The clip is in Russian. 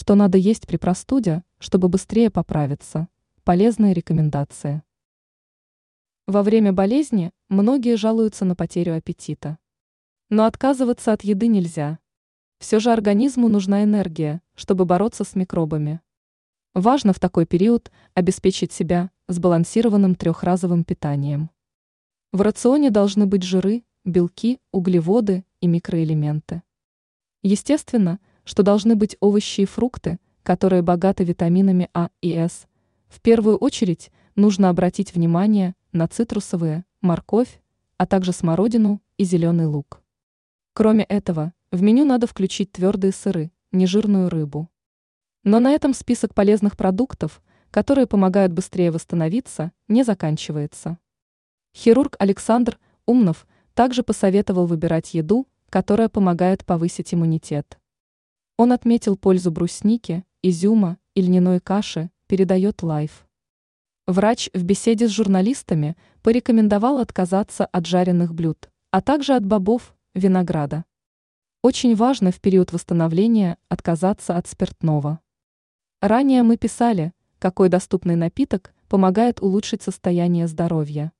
Что надо есть при простуде, чтобы быстрее поправиться? Полезные рекомендации. Во время болезни многие жалуются на потерю аппетита. Но отказываться от еды нельзя. Все же организму нужна энергия, чтобы бороться с микробами. Важно в такой период обеспечить себя сбалансированным трехразовым питанием. В рационе должны быть жиры, белки, углеводы и микроэлементы. Естественно, что должны быть овощи и фрукты, которые богаты витаминами А и С. В первую очередь нужно обратить внимание на цитрусовые, морковь, а также смородину и зеленый лук. Кроме этого, в меню надо включить твердые сыры, нежирную рыбу. Но на этом список полезных продуктов, которые помогают быстрее восстановиться, не заканчивается. Хирург Александр Умнов также посоветовал выбирать еду, которая помогает повысить иммунитет. Он отметил пользу брусники, изюма и льняной каши, передает лайф. Врач в беседе с журналистами порекомендовал отказаться от жареных блюд, а также от бобов, винограда. Очень важно в период восстановления отказаться от спиртного. Ранее мы писали, какой доступный напиток помогает улучшить состояние здоровья.